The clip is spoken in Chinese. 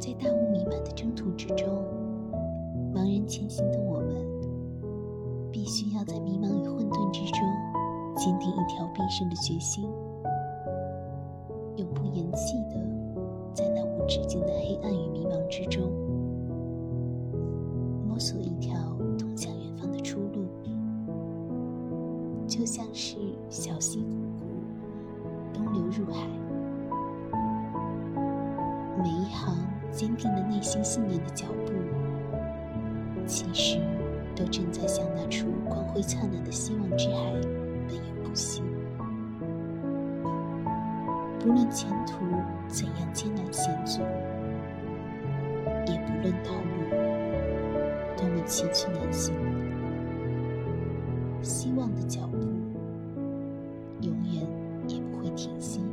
在大雾弥漫的征途之中，茫然前行的我们，必须要在迷茫与混沌之中，坚定一条必胜的决心，永不言弃的，在那无止境的黑暗与迷茫之中，摸索一条通向远方的出路，就像是小溪汩汩，东流入海。每一行坚定了内心信念的脚步其实都正在向那处光辉灿烂的希望之海奔涌不息。不论前途怎样艰难险阻也不论道路多么崎岖难行希望的脚步永远也不会停息。